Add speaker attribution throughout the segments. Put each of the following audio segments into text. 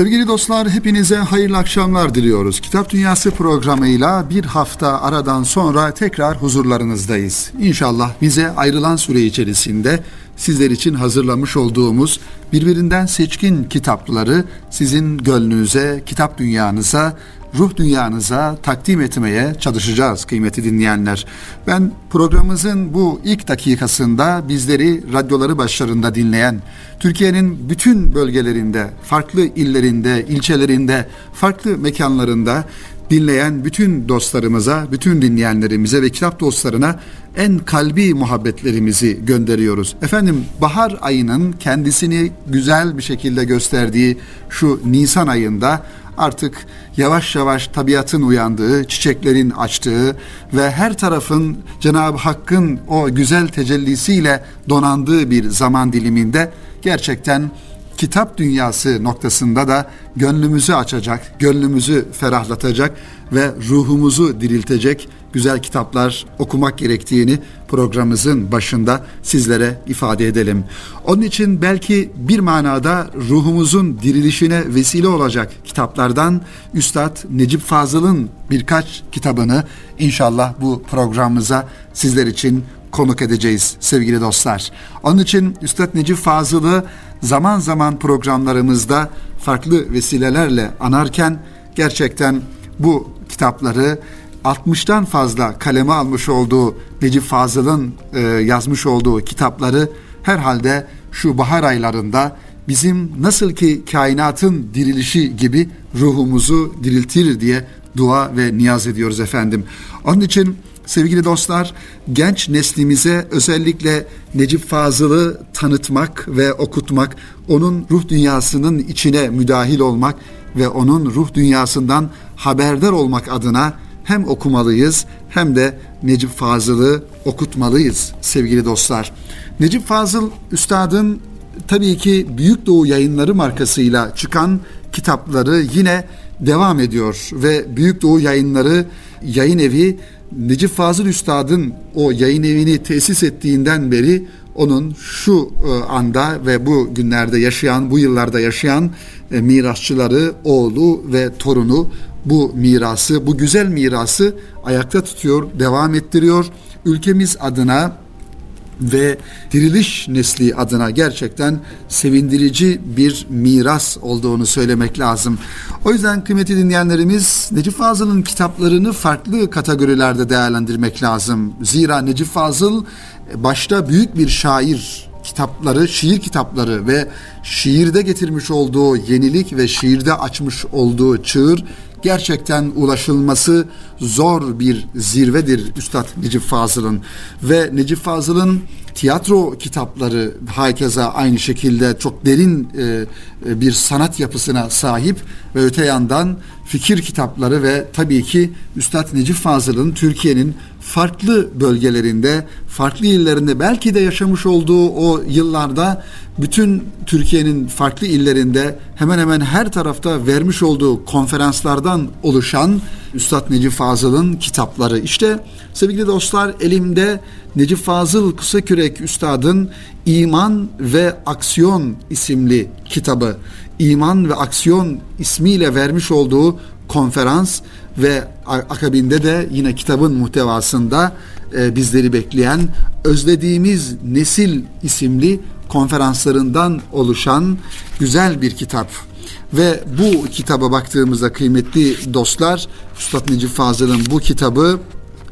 Speaker 1: Sevgili dostlar hepinize hayırlı akşamlar diliyoruz. Kitap Dünyası programıyla bir hafta aradan sonra tekrar huzurlarınızdayız. İnşallah bize ayrılan süre içerisinde sizler için hazırlamış olduğumuz birbirinden seçkin kitapları sizin gönlünüze, kitap dünyanıza, ruh dünyanıza takdim etmeye çalışacağız kıymeti dinleyenler. Ben programımızın bu ilk dakikasında bizleri radyoları başlarında dinleyen, Türkiye'nin bütün bölgelerinde, farklı illerinde, ilçelerinde, farklı mekanlarında dinleyen bütün dostlarımıza, bütün dinleyenlerimize ve kitap dostlarına en kalbi muhabbetlerimizi gönderiyoruz. Efendim bahar ayının kendisini güzel bir şekilde gösterdiği şu Nisan ayında artık yavaş yavaş tabiatın uyandığı, çiçeklerin açtığı ve her tarafın Cenab-ı Hakk'ın o güzel tecellisiyle donandığı bir zaman diliminde gerçekten kitap dünyası noktasında da gönlümüzü açacak, gönlümüzü ferahlatacak ve ruhumuzu diriltecek güzel kitaplar okumak gerektiğini programımızın başında sizlere ifade edelim. Onun için belki bir manada ruhumuzun dirilişine vesile olacak kitaplardan Üstad Necip Fazıl'ın birkaç kitabını inşallah bu programımıza sizler için konuk edeceğiz sevgili dostlar. Onun için Üstad Necip Fazıl'ı zaman zaman programlarımızda farklı vesilelerle anarken gerçekten bu kitapları 60'tan fazla kaleme almış olduğu Necip Fazıl'ın e, yazmış olduğu kitapları herhalde şu bahar aylarında bizim nasıl ki kainatın dirilişi gibi ruhumuzu diriltir diye dua ve niyaz ediyoruz efendim. Onun için sevgili dostlar genç neslimize özellikle Necip Fazıl'ı tanıtmak ve okutmak, onun ruh dünyasının içine müdahil olmak ve onun ruh dünyasından haberdar olmak adına hem okumalıyız hem de Necip Fazıl'ı okutmalıyız sevgili dostlar. Necip Fazıl Üstad'ın tabii ki Büyük Doğu Yayınları markasıyla çıkan kitapları yine devam ediyor ve Büyük Doğu Yayınları yayın evi Necip Fazıl Üstad'ın o yayın evini tesis ettiğinden beri onun şu e, anda ve bu günlerde yaşayan, bu yıllarda yaşayan e, mirasçıları, oğlu ve torunu bu mirası, bu güzel mirası ayakta tutuyor, devam ettiriyor. Ülkemiz adına ve diriliş nesli adına gerçekten sevindirici bir miras olduğunu söylemek lazım. O yüzden kıymetli dinleyenlerimiz Necip Fazıl'ın kitaplarını farklı kategorilerde değerlendirmek lazım. Zira Necip Fazıl başta büyük bir şair kitapları, şiir kitapları ve şiirde getirmiş olduğu yenilik ve şiirde açmış olduğu çığır gerçekten ulaşılması zor bir zirvedir Üstad Necip Fazıl'ın. Ve Necip Fazıl'ın tiyatro kitapları hakeza aynı şekilde çok derin e, e, bir sanat yapısına sahip ve öte yandan fikir kitapları ve tabii ki Üstad Necip Fazıl'ın Türkiye'nin farklı bölgelerinde, farklı illerinde belki de yaşamış olduğu o yıllarda bütün Türkiye'nin farklı illerinde hemen hemen her tarafta vermiş olduğu konferanslardan oluşan Üstad Necip Fazıl'ın kitapları. İşte sevgili dostlar elimde Necip Fazıl Kısakürek Üstad'ın İman ve Aksiyon isimli kitabı. İman ve Aksiyon ismiyle vermiş olduğu konferans ve akabinde de yine kitabın muhtevasında e, bizleri bekleyen Özlediğimiz Nesil isimli konferanslarından oluşan güzel bir kitap. Ve bu kitaba baktığımızda kıymetli dostlar, Üstad Necip Fazıl'ın bu kitabı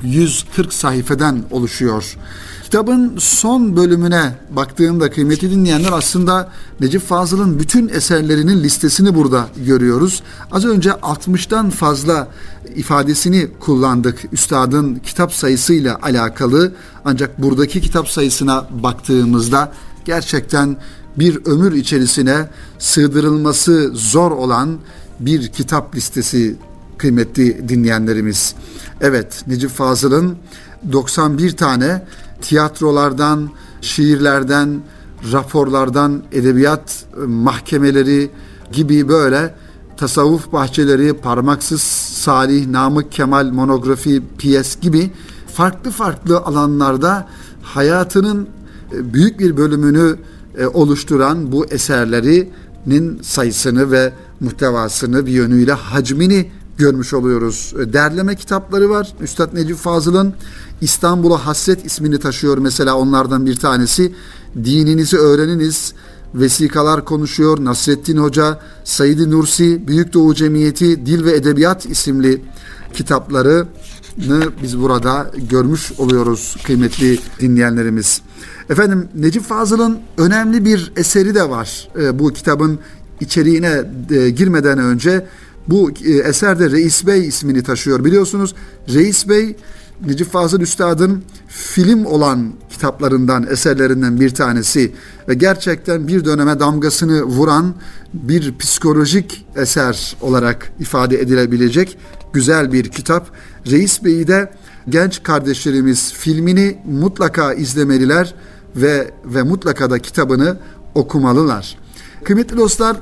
Speaker 1: 140 sayfeden oluşuyor. Kitabın son bölümüne baktığımda kıymeti dinleyenler aslında Necip Fazıl'ın bütün eserlerinin listesini burada görüyoruz. Az önce 60'tan fazla ifadesini kullandık üstadın kitap sayısıyla alakalı. Ancak buradaki kitap sayısına baktığımızda gerçekten bir ömür içerisine sığdırılması zor olan bir kitap listesi kıymetli dinleyenlerimiz. Evet Necip Fazıl'ın 91 tane tiyatrolardan, şiirlerden, raporlardan, edebiyat mahkemeleri gibi böyle tasavvuf bahçeleri, parmaksız Salih, Namık Kemal monografi, piyes gibi farklı farklı alanlarda hayatının e, büyük bir bölümünü e, oluşturan bu eserlerinin sayısını ve muhtevasını bir yönüyle hacmini görmüş oluyoruz. Derleme kitapları var. Üstad Necip Fazıl'ın İstanbul'a Hasret ismini taşıyor mesela onlardan bir tanesi. Dininizi öğreniniz. Vesikalar konuşuyor. Nasrettin Hoca, Said Nursi, Büyük Doğu Cemiyeti, Dil ve Edebiyat isimli kitaplarını biz burada görmüş oluyoruz kıymetli dinleyenlerimiz. Efendim Necip Fazıl'ın önemli bir eseri de var. E, bu kitabın içeriğine e, girmeden önce bu e, eserde Reis Bey ismini taşıyor. Biliyorsunuz Reis Bey Necip Fazıl Üstad'ın film olan kitaplarından, eserlerinden bir tanesi ve gerçekten bir döneme damgasını vuran bir psikolojik eser olarak ifade edilebilecek güzel bir kitap. Reis Bey'i de genç kardeşlerimiz filmini mutlaka izlemeliler ve ve mutlaka da kitabını okumalılar. Kıymetli dostlar,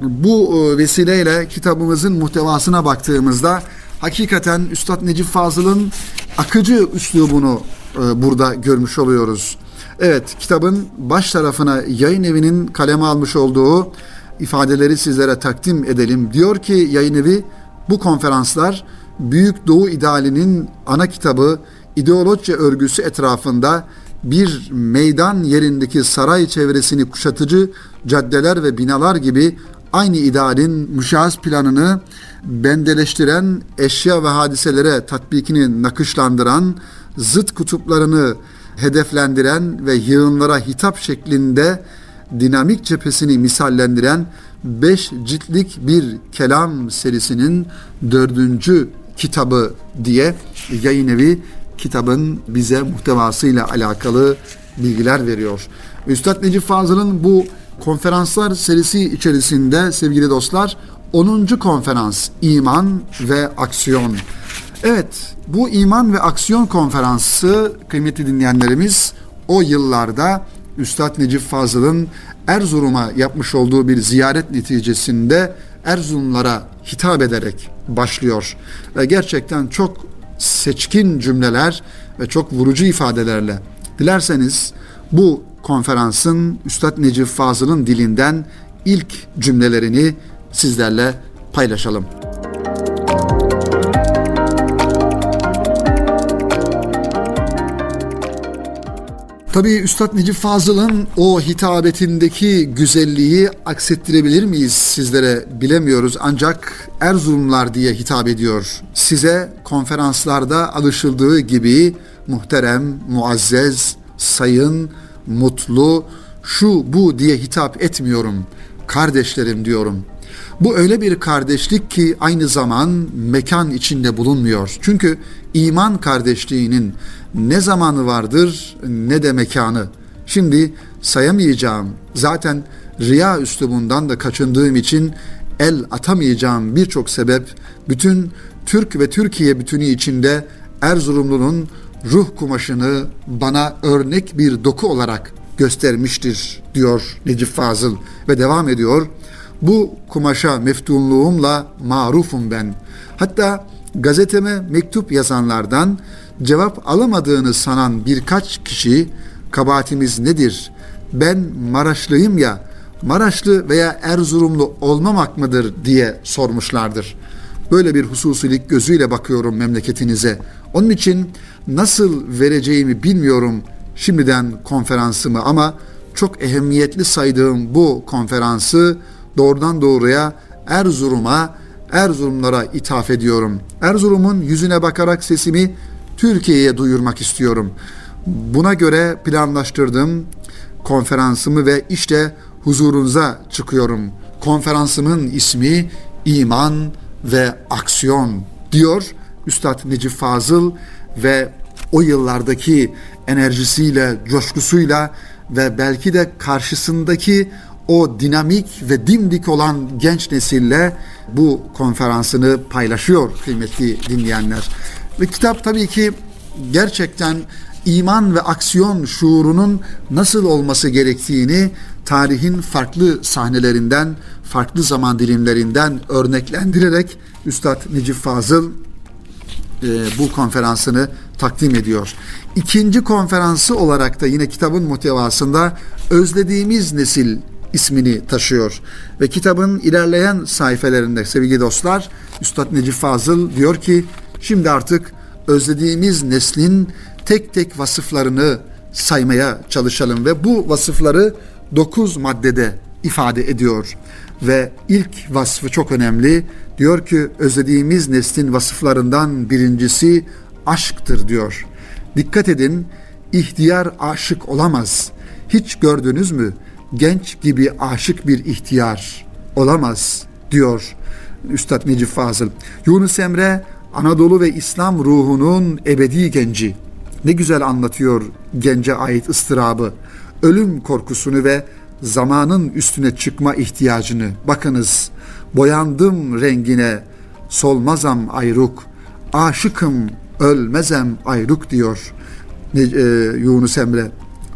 Speaker 1: bu e, vesileyle kitabımızın muhtevasına baktığımızda hakikaten Üstad Necip Fazıl'ın akıcı üslubunu e, burada görmüş oluyoruz. Evet, kitabın baş tarafına yayın evinin kaleme almış olduğu ifadeleri sizlere takdim edelim. Diyor ki yayın evi bu konferanslar Büyük Doğu idealinin ana kitabı ideoloji örgüsü etrafında bir meydan yerindeki saray çevresini kuşatıcı caddeler ve binalar gibi aynı idealin müşahhas planını bendeleştiren, eşya ve hadiselere tatbikini nakışlandıran, zıt kutuplarını hedeflendiren ve yığınlara hitap şeklinde dinamik cephesini misallendiren beş ciltlik bir kelam serisinin dördüncü kitabı diye yayın evi kitabın bize muhtevasıyla alakalı bilgiler veriyor. Üstad Necip Fazıl'ın bu konferanslar serisi içerisinde sevgili dostlar 10. konferans iman ve aksiyon. Evet bu iman ve aksiyon konferansı kıymetli dinleyenlerimiz o yıllarda Üstad Necip Fazıl'ın Erzurum'a yapmış olduğu bir ziyaret neticesinde Erzurumlara hitap ederek başlıyor. Ve gerçekten çok seçkin cümleler ve çok vurucu ifadelerle dilerseniz bu konferansın Üstad Necip Fazıl'ın dilinden ilk cümlelerini sizlerle paylaşalım. Tabii Üstad Necip Fazıl'ın o hitabetindeki güzelliği aksettirebilir miyiz sizlere bilemiyoruz. Ancak Erzurumlar diye hitap ediyor. Size konferanslarda alışıldığı gibi muhterem, muazzez, sayın, mutlu, şu bu diye hitap etmiyorum. Kardeşlerim diyorum. Bu öyle bir kardeşlik ki aynı zaman mekan içinde bulunmuyor. Çünkü iman kardeşliğinin ne zamanı vardır ne de mekanı. Şimdi sayamayacağım. Zaten riya üslubundan da kaçındığım için el atamayacağım birçok sebep bütün Türk ve Türkiye bütünü içinde Erzurumlu'nun ruh kumaşını bana örnek bir doku olarak göstermiştir diyor Necip Fazıl ve devam ediyor. Bu kumaşa meftunluğumla marufum ben. Hatta gazeteme mektup yazanlardan cevap alamadığını sanan birkaç kişi kabahatimiz nedir? Ben Maraşlıyım ya, Maraşlı veya Erzurumlu olmamak mıdır diye sormuşlardır. Böyle bir hususilik gözüyle bakıyorum memleketinize. Onun için nasıl vereceğimi bilmiyorum şimdiden konferansımı ama çok ehemmiyetli saydığım bu konferansı doğrudan doğruya Erzurum'a, Erzurumlara ithaf ediyorum. Erzurum'un yüzüne bakarak sesimi Türkiye'ye duyurmak istiyorum. Buna göre planlaştırdım konferansımı ve işte huzurunuza çıkıyorum. Konferansımın ismi İman ve Aksiyon diyor Üstad Necip Fazıl ve o yıllardaki enerjisiyle, coşkusuyla ve belki de karşısındaki o dinamik ve dimdik olan genç nesille bu konferansını paylaşıyor kıymetli dinleyenler. Ve kitap tabii ki gerçekten iman ve aksiyon şuurunun nasıl olması gerektiğini tarihin farklı sahnelerinden, farklı zaman dilimlerinden örneklendirerek Üstad Necip Fazıl e, bu konferansını takdim ediyor. İkinci konferansı olarak da yine kitabın muhtevasında özlediğimiz nesil ismini taşıyor. Ve kitabın ilerleyen sayfelerinde sevgili dostlar Üstad Necip Fazıl diyor ki şimdi artık özlediğimiz neslin tek tek vasıflarını saymaya çalışalım ve bu vasıfları 9 maddede ifade ediyor. Ve ilk vasfı çok önemli. Diyor ki özlediğimiz neslin vasıflarından birincisi aşktır diyor. Dikkat edin ihtiyar aşık olamaz. Hiç gördünüz mü? Genç gibi aşık bir ihtiyar olamaz diyor Üstad Necip Fazıl. Yunus Emre Anadolu ve İslam ruhunun ebedi genci. Ne güzel anlatıyor gence ait ıstırabı, ölüm korkusunu ve zamanın üstüne çıkma ihtiyacını. Bakınız, boyandım rengine, solmazam ayruk, aşıkım ölmezem ayruk diyor e, Yunus Emre.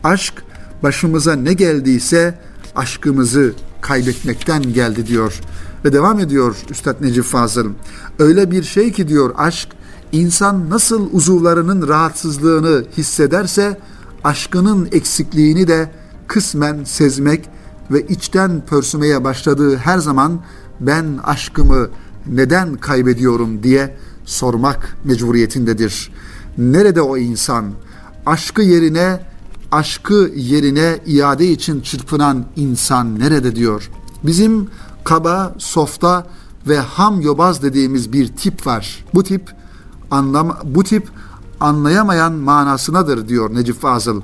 Speaker 1: Aşk başımıza ne geldiyse aşkımızı kaybetmekten geldi diyor. Ve devam ediyor Üstad Necip Fazıl. Öyle bir şey ki diyor aşk, insan nasıl uzuvlarının rahatsızlığını hissederse aşkının eksikliğini de kısmen sezmek ve içten pörsümeye başladığı her zaman ben aşkımı neden kaybediyorum diye sormak mecburiyetindedir. Nerede o insan? Aşkı yerine aşkı yerine iade için çırpınan insan nerede diyor. Bizim kaba, softa ve ham yobaz dediğimiz bir tip var. Bu tip anlam bu tip anlayamayan manasınadır diyor Necip Fazıl.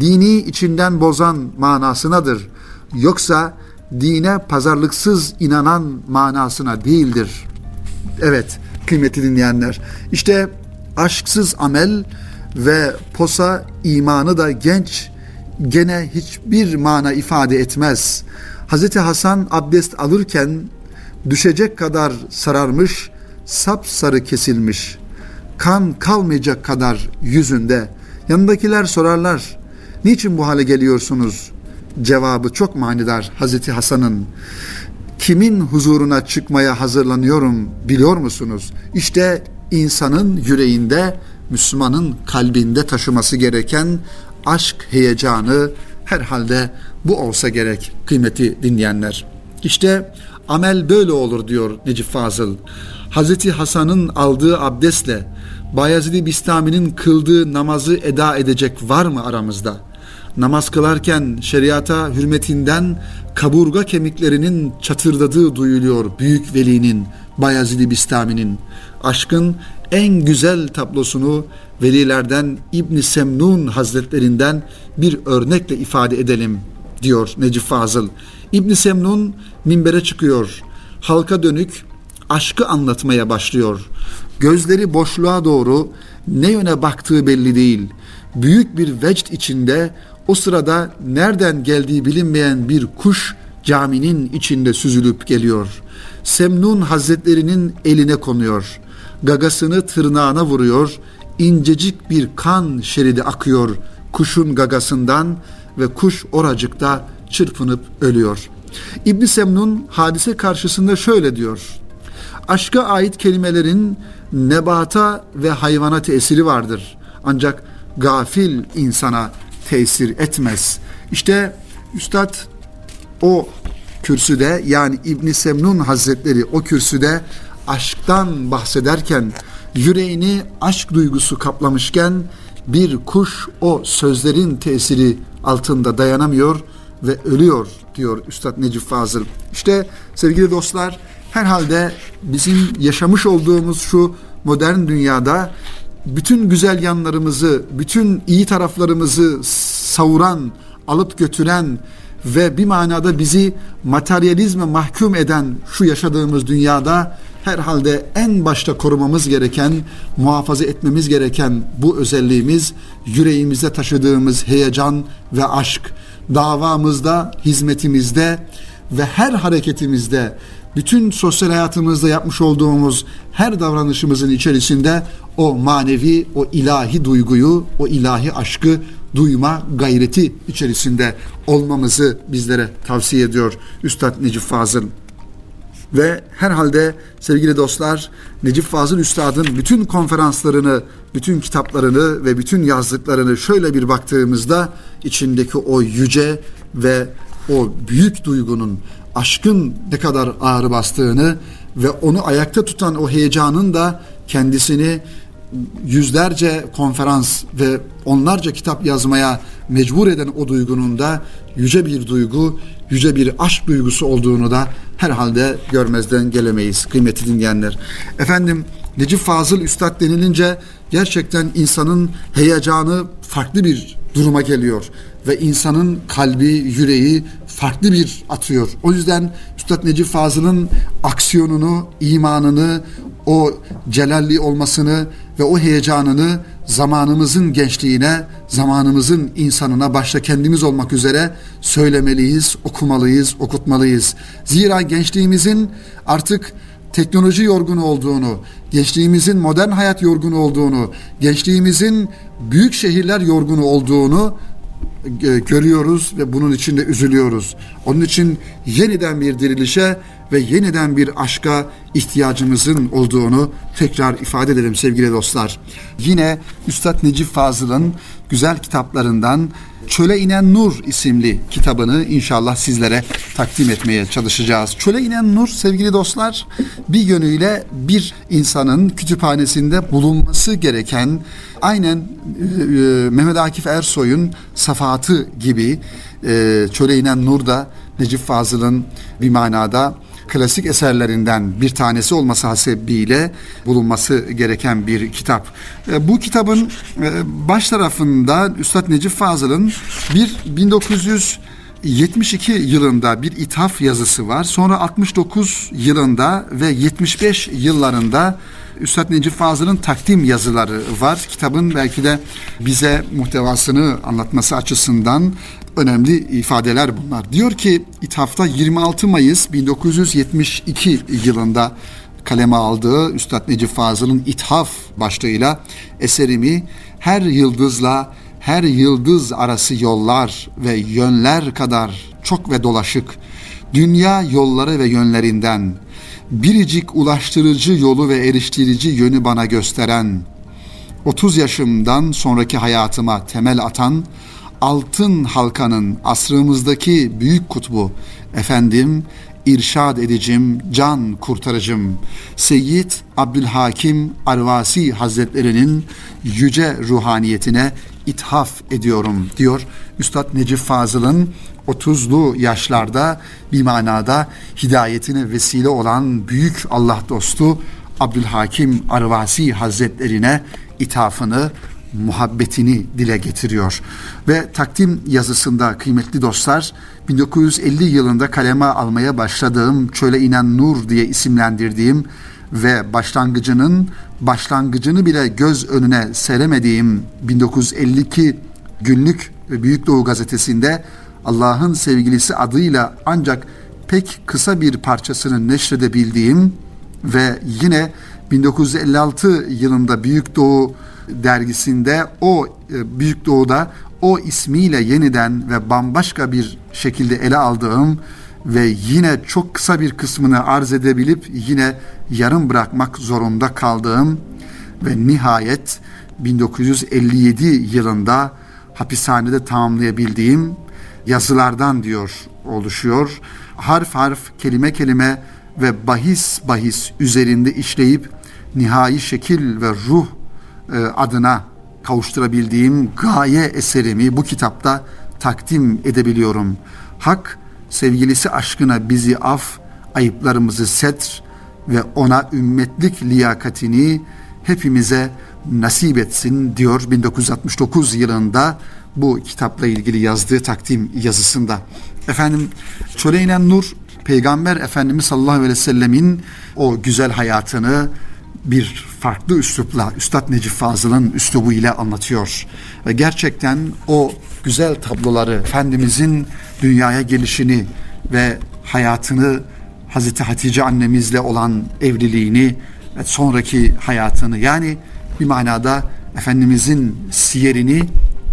Speaker 1: Dini içinden bozan manasınadır. Yoksa dine pazarlıksız inanan manasına değildir. Evet kıymetli dinleyenler. İşte aşksız amel ve posa imanı da genç gene hiçbir mana ifade etmez. Hazreti Hasan abdest alırken düşecek kadar sararmış, sapsarı kesilmiş. Kan kalmayacak kadar yüzünde. Yanındakiler sorarlar. Niçin bu hale geliyorsunuz? Cevabı çok manidar Hazreti Hasan'ın. Kimin huzuruna çıkmaya hazırlanıyorum biliyor musunuz? İşte insanın yüreğinde, Müslümanın kalbinde taşıması gereken aşk heyecanı herhalde bu olsa gerek kıymeti dinleyenler. İşte amel böyle olur diyor Necip Fazıl. Hazreti Hasan'ın aldığı abdestle Bayezid Bistami'nin kıldığı namazı eda edecek var mı aramızda? Namaz kılarken şeriata hürmetinden kaburga kemiklerinin çatırdadığı duyuluyor büyük velinin, Bayezid Bistami'nin. Aşkın en güzel tablosunu velilerden İbn Semnun Hazretlerinden bir örnekle ifade edelim diyor Necip Fazıl. İbn Semnun minbere çıkıyor. Halka dönük aşkı anlatmaya başlıyor. Gözleri boşluğa doğru ne yöne baktığı belli değil. Büyük bir vecd içinde o sırada nereden geldiği bilinmeyen bir kuş caminin içinde süzülüp geliyor. Semnun Hazretlerinin eline konuyor. Gagasını tırnağına vuruyor. İncecik bir kan şeridi akıyor kuşun gagasından ve kuş oracıkta çırpınıp ölüyor. İbn Semnun hadise karşısında şöyle diyor. Aşka ait kelimelerin nebata ve hayvana tesiri vardır. Ancak gafil insana tesir etmez. İşte Üstad o kürsüde yani İbn Semnun Hazretleri o kürsüde aşktan bahsederken yüreğini aşk duygusu kaplamışken bir kuş o sözlerin tesiri altında dayanamıyor ve ölüyor diyor Üstad Necip Fazıl. İşte sevgili dostlar herhalde bizim yaşamış olduğumuz şu modern dünyada bütün güzel yanlarımızı, bütün iyi taraflarımızı savuran, alıp götüren ve bir manada bizi materyalizme mahkum eden şu yaşadığımız dünyada herhalde en başta korumamız gereken, muhafaza etmemiz gereken bu özelliğimiz yüreğimizde taşıdığımız heyecan ve aşk. Davamızda, hizmetimizde ve her hareketimizde bütün sosyal hayatımızda yapmış olduğumuz her davranışımızın içerisinde o manevi, o ilahi duyguyu, o ilahi aşkı duyma gayreti içerisinde olmamızı bizlere tavsiye ediyor Üstad Necip Fazıl. Ve herhalde sevgili dostlar Necip Fazıl Üstad'ın bütün konferanslarını, bütün kitaplarını ve bütün yazdıklarını şöyle bir baktığımızda içindeki o yüce ve o büyük duygunun, aşkın ne kadar ağır bastığını ve onu ayakta tutan o heyecanın da kendisini yüzlerce konferans ve onlarca kitap yazmaya mecbur eden o duygunun da yüce bir duygu, yüce bir aşk duygusu olduğunu da herhalde görmezden gelemeyiz kıymetli dinleyenler. Efendim Necip Fazıl Üstad denilince gerçekten insanın heyecanı farklı bir duruma geliyor ve insanın kalbi, yüreği farklı bir atıyor. O yüzden Üstad Necip Fazıl'ın aksiyonunu, imanını, o celalli olmasını ve o heyecanını zamanımızın gençliğine, zamanımızın insanına başta kendimiz olmak üzere söylemeliyiz, okumalıyız, okutmalıyız. Zira gençliğimizin artık teknoloji yorgunu olduğunu, gençliğimizin modern hayat yorgunu olduğunu, gençliğimizin büyük şehirler yorgunu olduğunu görüyoruz ve bunun için de üzülüyoruz. Onun için yeniden bir dirilişe ve yeniden bir aşka ihtiyacımızın olduğunu tekrar ifade edelim sevgili dostlar. Yine Üstad Necip Fazıl'ın güzel kitaplarından Çöle İnen Nur isimli kitabını inşallah sizlere takdim etmeye çalışacağız. Çöle İnen Nur sevgili dostlar bir yönüyle bir insanın kütüphanesinde bulunması gereken aynen e, e, Mehmet Akif Ersoy'un Safahatı gibi e, Çöle İnen Nur da Necip Fazıl'ın bir manada klasik eserlerinden bir tanesi olması hasebiyle bulunması gereken bir kitap. E, bu kitabın e, baş tarafında Üstad Necip Fazıl'ın bir 1972 yılında bir ithaf yazısı var. Sonra 69 yılında ve 75 yıllarında Üstad Necip Fazıl'ın takdim yazıları var. Kitabın belki de bize muhtevasını anlatması açısından önemli ifadeler bunlar. Diyor ki ithafta 26 Mayıs 1972 yılında kaleme aldığı Üstad Necip Fazıl'ın ithaf başlığıyla eserimi her yıldızla her yıldız arası yollar ve yönler kadar çok ve dolaşık dünya yolları ve yönlerinden biricik ulaştırıcı yolu ve eriştirici yönü bana gösteren 30 yaşımdan sonraki hayatıma temel atan altın halkanın asrımızdaki büyük kutbu efendim irşad edicim, can kurtarıcım Seyyid Abdülhakim Arvasi Hazretlerinin yüce ruhaniyetine ithaf ediyorum diyor Üstad Necip Fazıl'ın 30'lu yaşlarda bir manada hidayetine vesile olan büyük Allah dostu Abdülhakim Arvasi Hazretlerine ithafını muhabbetini dile getiriyor. Ve takdim yazısında kıymetli dostlar 1950 yılında kaleme almaya başladığım Çöle inen Nur diye isimlendirdiğim ve başlangıcının başlangıcını bile göz önüne seremediğim 1952 günlük Büyük Doğu gazetesinde Allah'ın sevgilisi adıyla ancak pek kısa bir parçasını neşredebildiğim ve yine 1956 yılında Büyük Doğu dergisinde o e, Büyük Doğu'da o ismiyle yeniden ve bambaşka bir şekilde ele aldığım ve yine çok kısa bir kısmını arz edebilip yine yarım bırakmak zorunda kaldığım ve nihayet 1957 yılında hapishanede tamamlayabildiğim yazılardan diyor oluşuyor. Harf harf, kelime kelime ve bahis bahis üzerinde işleyip nihai şekil ve ruh e, adına kavuşturabildiğim gaye eserimi bu kitapta takdim edebiliyorum. Hak sevgilisi aşkına bizi af, ayıplarımızı setr ve ona ümmetlik liyakatini hepimize nasip etsin diyor 1969 yılında bu kitapla ilgili yazdığı takdim yazısında. Efendim Çöleynen Nur Peygamber Efendimiz sallallahu aleyhi ve sellemin o güzel hayatını bir farklı üslupla Üstad Necip Fazıl'ın üslubu ile anlatıyor. Ve gerçekten o güzel tabloları Efendimizin dünyaya gelişini ve hayatını Hazreti Hatice annemizle olan evliliğini ve sonraki hayatını yani bir manada Efendimizin siyerini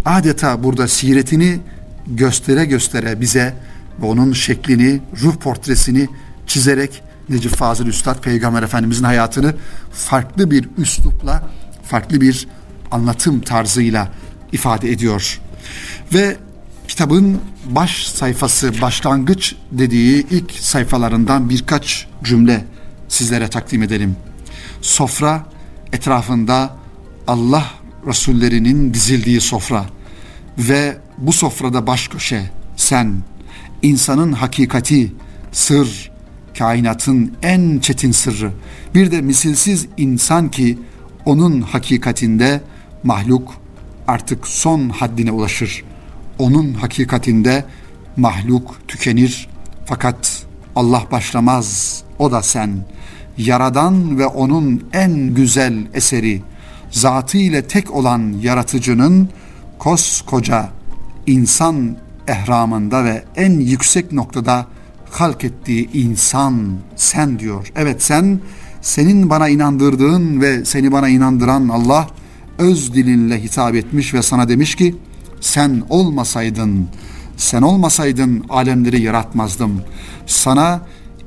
Speaker 1: adeta burada siretini göstere göstere bize ve onun şeklini, ruh portresini çizerek Necip Fazıl Üstad Peygamber Efendimizin hayatını farklı bir üslupla, farklı bir anlatım tarzıyla ifade ediyor. Ve kitabın baş sayfası, başlangıç dediği ilk sayfalarından birkaç cümle sizlere takdim edelim. Sofra etrafında Allah Resullerinin dizildiği sofra ve bu sofrada baş köşe sen, insanın hakikati, sır, kainatın en çetin sırrı. Bir de misilsiz insan ki onun hakikatinde mahluk artık son haddine ulaşır. Onun hakikatinde mahluk tükenir fakat Allah başlamaz. O da sen. Yaradan ve onun en güzel eseri, zatı ile tek olan yaratıcının koskoca insan ehramında ve en yüksek noktada halk ettiği insan sen diyor. Evet sen senin bana inandırdığın ve seni bana inandıran Allah öz dilinle hitap etmiş ve sana demiş ki sen olmasaydın sen olmasaydın alemleri yaratmazdım. Sana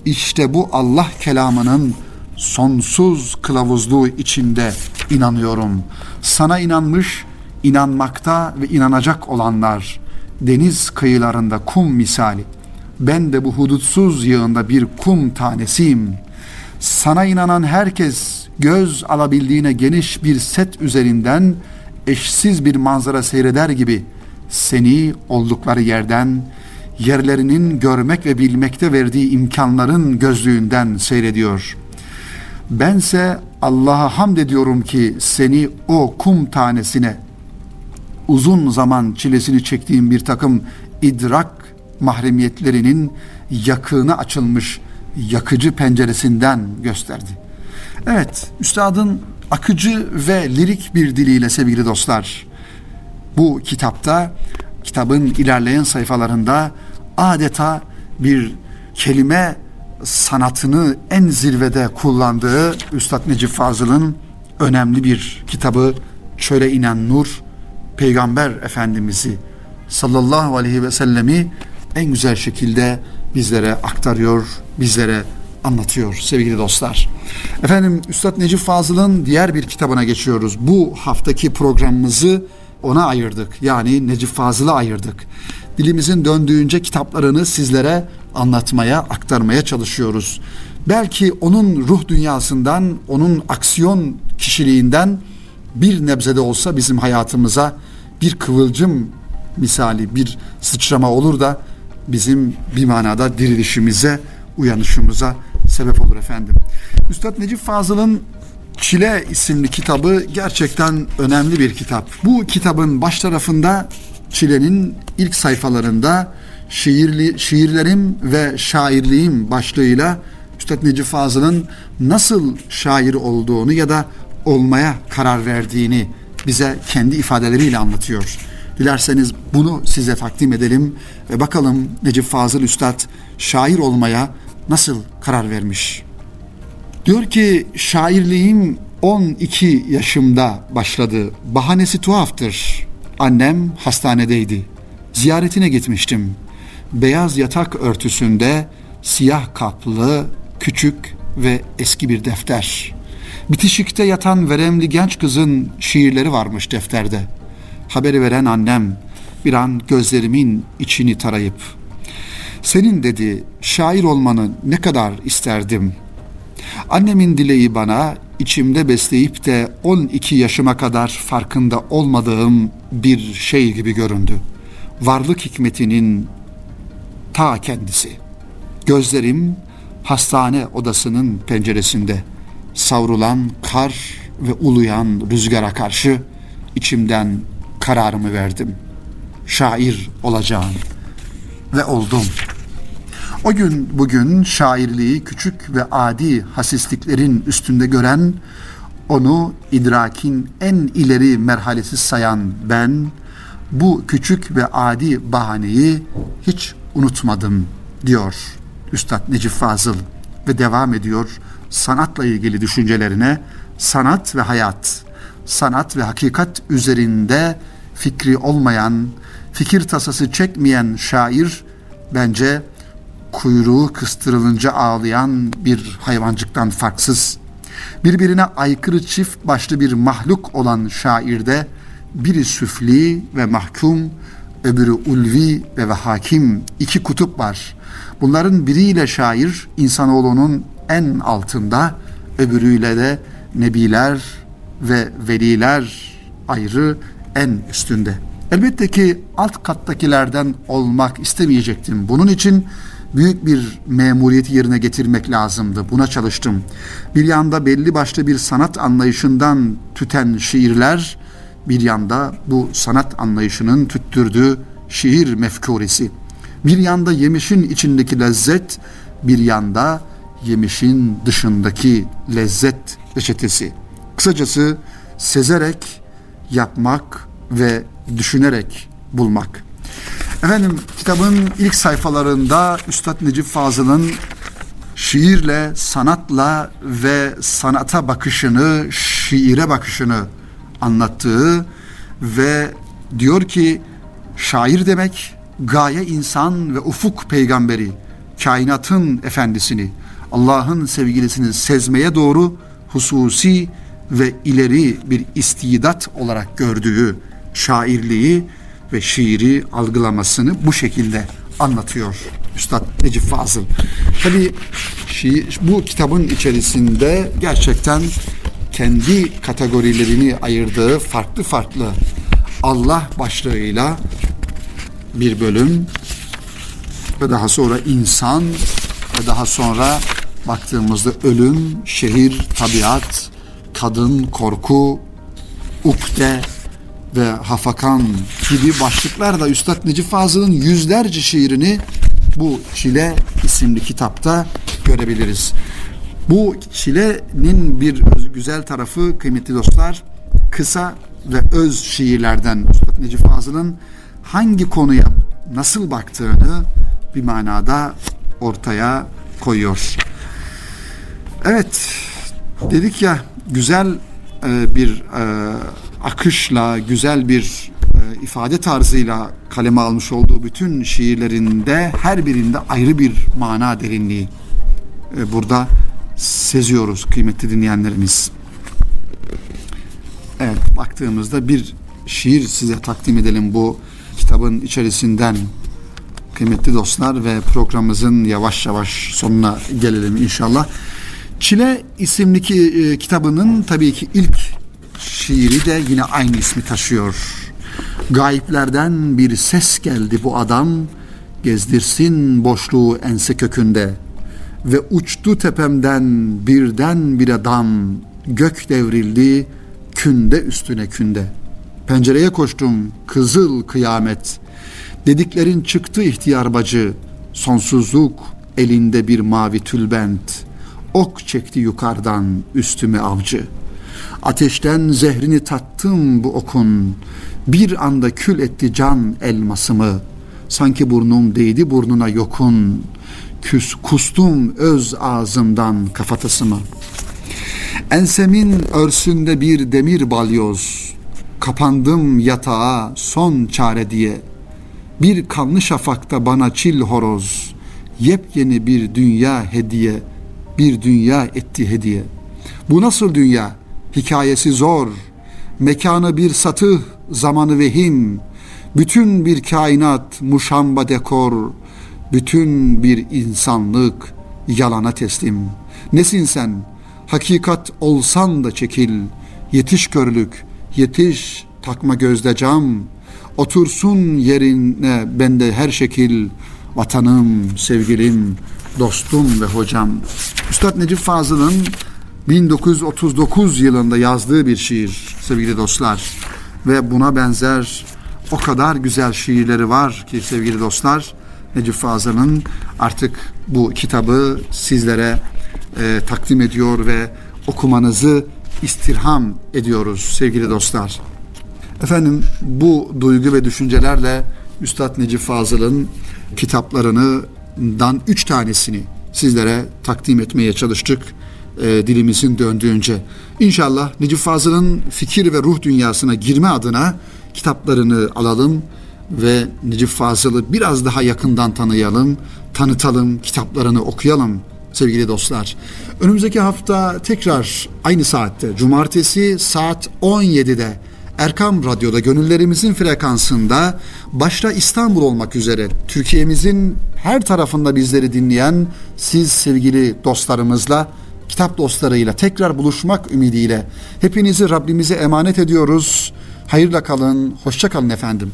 Speaker 1: işte bu Allah kelamının sonsuz kılavuzluğu içinde inanıyorum. Sana inanmış, inanmakta ve inanacak olanlar deniz kıyılarında kum misali. Ben de bu hudutsuz yığında bir kum tanesiyim. Sana inanan herkes göz alabildiğine geniş bir set üzerinden eşsiz bir manzara seyreder gibi seni oldukları yerden, yerlerinin görmek ve bilmekte verdiği imkanların gözlüğünden seyrediyor. Bense Allah'a hamd ediyorum ki seni o kum tanesine uzun zaman çilesini çektiğim bir takım idrak mahremiyetlerinin yakığına açılmış yakıcı penceresinden gösterdi. Evet, üstadın akıcı ve lirik bir diliyle sevgili dostlar, bu kitapta, kitabın ilerleyen sayfalarında adeta bir kelime sanatını en zirvede kullandığı Üstad Necip Fazıl'ın önemli bir kitabı Çöle inen Nur, Peygamber Efendimiz'i sallallahu aleyhi ve sellemi en güzel şekilde bizlere aktarıyor, bizlere anlatıyor sevgili dostlar. Efendim Üstad Necip Fazıl'ın diğer bir kitabına geçiyoruz. Bu haftaki programımızı ona ayırdık. Yani Necip Fazıl'a ayırdık. Dilimizin döndüğünce kitaplarını sizlere anlatmaya, aktarmaya çalışıyoruz. Belki onun ruh dünyasından, onun aksiyon kişiliğinden bir nebzede olsa bizim hayatımıza bir kıvılcım misali bir sıçrama olur da bizim bir manada dirilişimize, uyanışımıza sebep olur efendim. Üstad Necip Fazıl'ın Çile isimli kitabı gerçekten önemli bir kitap. Bu kitabın baş tarafında Çile'nin ilk sayfalarında şiirli, şiirlerim ve şairliğim başlığıyla Üstad Necip Fazıl'ın nasıl şair olduğunu ya da olmaya karar verdiğini bize kendi ifadeleriyle anlatıyor. Dilerseniz bunu size takdim edelim ve bakalım Necip Fazıl Üstad şair olmaya nasıl karar vermiş. Diyor ki şairliğim 12 yaşımda başladı. Bahanesi tuhaftır. Annem hastanedeydi. Ziyaretine gitmiştim. Beyaz yatak örtüsünde siyah kaplı, küçük ve eski bir defter. Bitişikte yatan veremli genç kızın şiirleri varmış defterde. Haberi veren annem bir an gözlerimin içini tarayıp senin dedi şair olmanı ne kadar isterdim. Annemin dileği bana içimde besleyip de 12 yaşıma kadar farkında olmadığım bir şey gibi göründü. Varlık hikmetinin ta kendisi. Gözlerim hastane odasının penceresinde savrulan kar ve uluyan rüzgara karşı içimden kararımı verdim. Şair olacağım ve oldum. O gün bugün şairliği küçük ve adi hasisliklerin üstünde gören, onu idrakin en ileri merhalesi sayan ben, bu küçük ve adi bahaneyi hiç unutmadım diyor Üstad Necip Fazıl ve devam ediyor sanatla ilgili düşüncelerine sanat ve hayat, sanat ve hakikat üzerinde fikri olmayan, fikir tasası çekmeyen şair bence kuyruğu kıstırılınca ağlayan bir hayvancıktan farksız. Birbirine aykırı çift başlı bir mahluk olan şairde biri süfli ve mahkum, öbürü ulvi ve, ve iki kutup var. Bunların biriyle şair insanoğlunun en altında, öbürüyle de nebiler ve veliler ayrı en üstünde. Elbette ki alt kattakilerden olmak istemeyecektim. Bunun için büyük bir memuriyeti yerine getirmek lazımdı. Buna çalıştım. Bir yanda belli başlı bir sanat anlayışından tüten şiirler, bir yanda bu sanat anlayışının tüttürdüğü şiir mefkuresi. Bir yanda yemişin içindeki lezzet, bir yanda yemişin dışındaki lezzet reçetesi. Kısacası sezerek yapmak ve düşünerek bulmak. Efendim kitabın ilk sayfalarında Üstad Necip Fazıl'ın şiirle, sanatla ve sanata bakışını, şiire bakışını anlattığı ve diyor ki şair demek gaye insan ve ufuk peygamberi, kainatın efendisini, Allah'ın sevgilisini sezmeye doğru hususi ve ileri bir istidat olarak gördüğü şairliği ve şiiri algılamasını bu şekilde anlatıyor Üstad Necip Fazıl. Tabi şiir, bu kitabın içerisinde gerçekten kendi kategorilerini ayırdığı farklı farklı Allah başlığıyla bir bölüm ve daha sonra insan ve daha sonra baktığımızda ölüm, şehir, tabiat, kadın, korku, ukde ve hafakan gibi başlıklarla Üstad Necip Fazıl'ın yüzlerce şiirini bu Çile isimli kitapta görebiliriz. Bu Çile'nin bir güzel tarafı kıymetli dostlar kısa ve öz şiirlerden Üstad Necip Fazıl'ın hangi konuya nasıl baktığını bir manada ortaya koyuyor. Evet dedik ya güzel e, bir e, akışla, güzel bir e, ifade tarzıyla kaleme almış olduğu bütün şiirlerinde her birinde ayrı bir mana derinliği burada seziyoruz kıymetli dinleyenlerimiz. Evet baktığımızda bir şiir size takdim edelim bu kitabın içerisinden kıymetli dostlar ve programımızın yavaş yavaş sonuna gelelim inşallah. Çile isimli ki, e, kitabının tabii ki ilk şiiri de yine aynı ismi taşıyor. Gayiplerden bir ses geldi bu adam, gezdirsin boşluğu ense kökünde. Ve uçtu tepemden birden bir adam, gök devrildi, künde üstüne künde. Pencereye koştum, kızıl kıyamet. Dediklerin çıktı ihtiyar bacı, sonsuzluk elinde bir mavi tülbent. Ok çekti yukarıdan üstüme avcı.'' Ateşten zehrini tattım bu okun. Bir anda kül etti can elmasımı. Sanki burnum değdi burnuna yokun. Küs kustum öz ağzımdan kafatasımı. Ensemin örsünde bir demir balyoz. Kapandım yatağa son çare diye. Bir kanlı şafakta bana çil horoz. Yepyeni bir dünya hediye. Bir dünya etti hediye. Bu nasıl dünya? hikayesi zor, mekanı bir satıh, zamanı vehim, bütün bir kainat muşamba dekor, bütün bir insanlık yalana teslim. Nesin sen? Hakikat olsan da çekil, yetiş körlük, yetiş takma gözde cam, otursun yerine bende her şekil, vatanım, sevgilim, dostum ve hocam. Üstad Necip Fazıl'ın 1939 yılında yazdığı bir şiir sevgili dostlar. Ve buna benzer o kadar güzel şiirleri var ki sevgili dostlar. Necip Fazıl'ın artık bu kitabı sizlere e, takdim ediyor ve okumanızı istirham ediyoruz sevgili dostlar. Efendim bu duygu ve düşüncelerle Üstad Necip Fazıl'ın kitaplarından üç tanesini sizlere takdim etmeye çalıştık e, dilimizin döndüğünce. İnşallah Necip Fazıl'ın fikir ve ruh dünyasına girme adına kitaplarını alalım ve Necip Fazıl'ı biraz daha yakından tanıyalım, tanıtalım, kitaplarını okuyalım sevgili dostlar. Önümüzdeki hafta tekrar aynı saatte, cumartesi saat 17'de Erkam Radyo'da gönüllerimizin frekansında başta İstanbul olmak üzere Türkiye'mizin her tarafında bizleri dinleyen siz sevgili dostlarımızla kitap dostlarıyla tekrar buluşmak ümidiyle hepinizi Rabbimize emanet ediyoruz. Hayırla kalın, hoşça kalın efendim.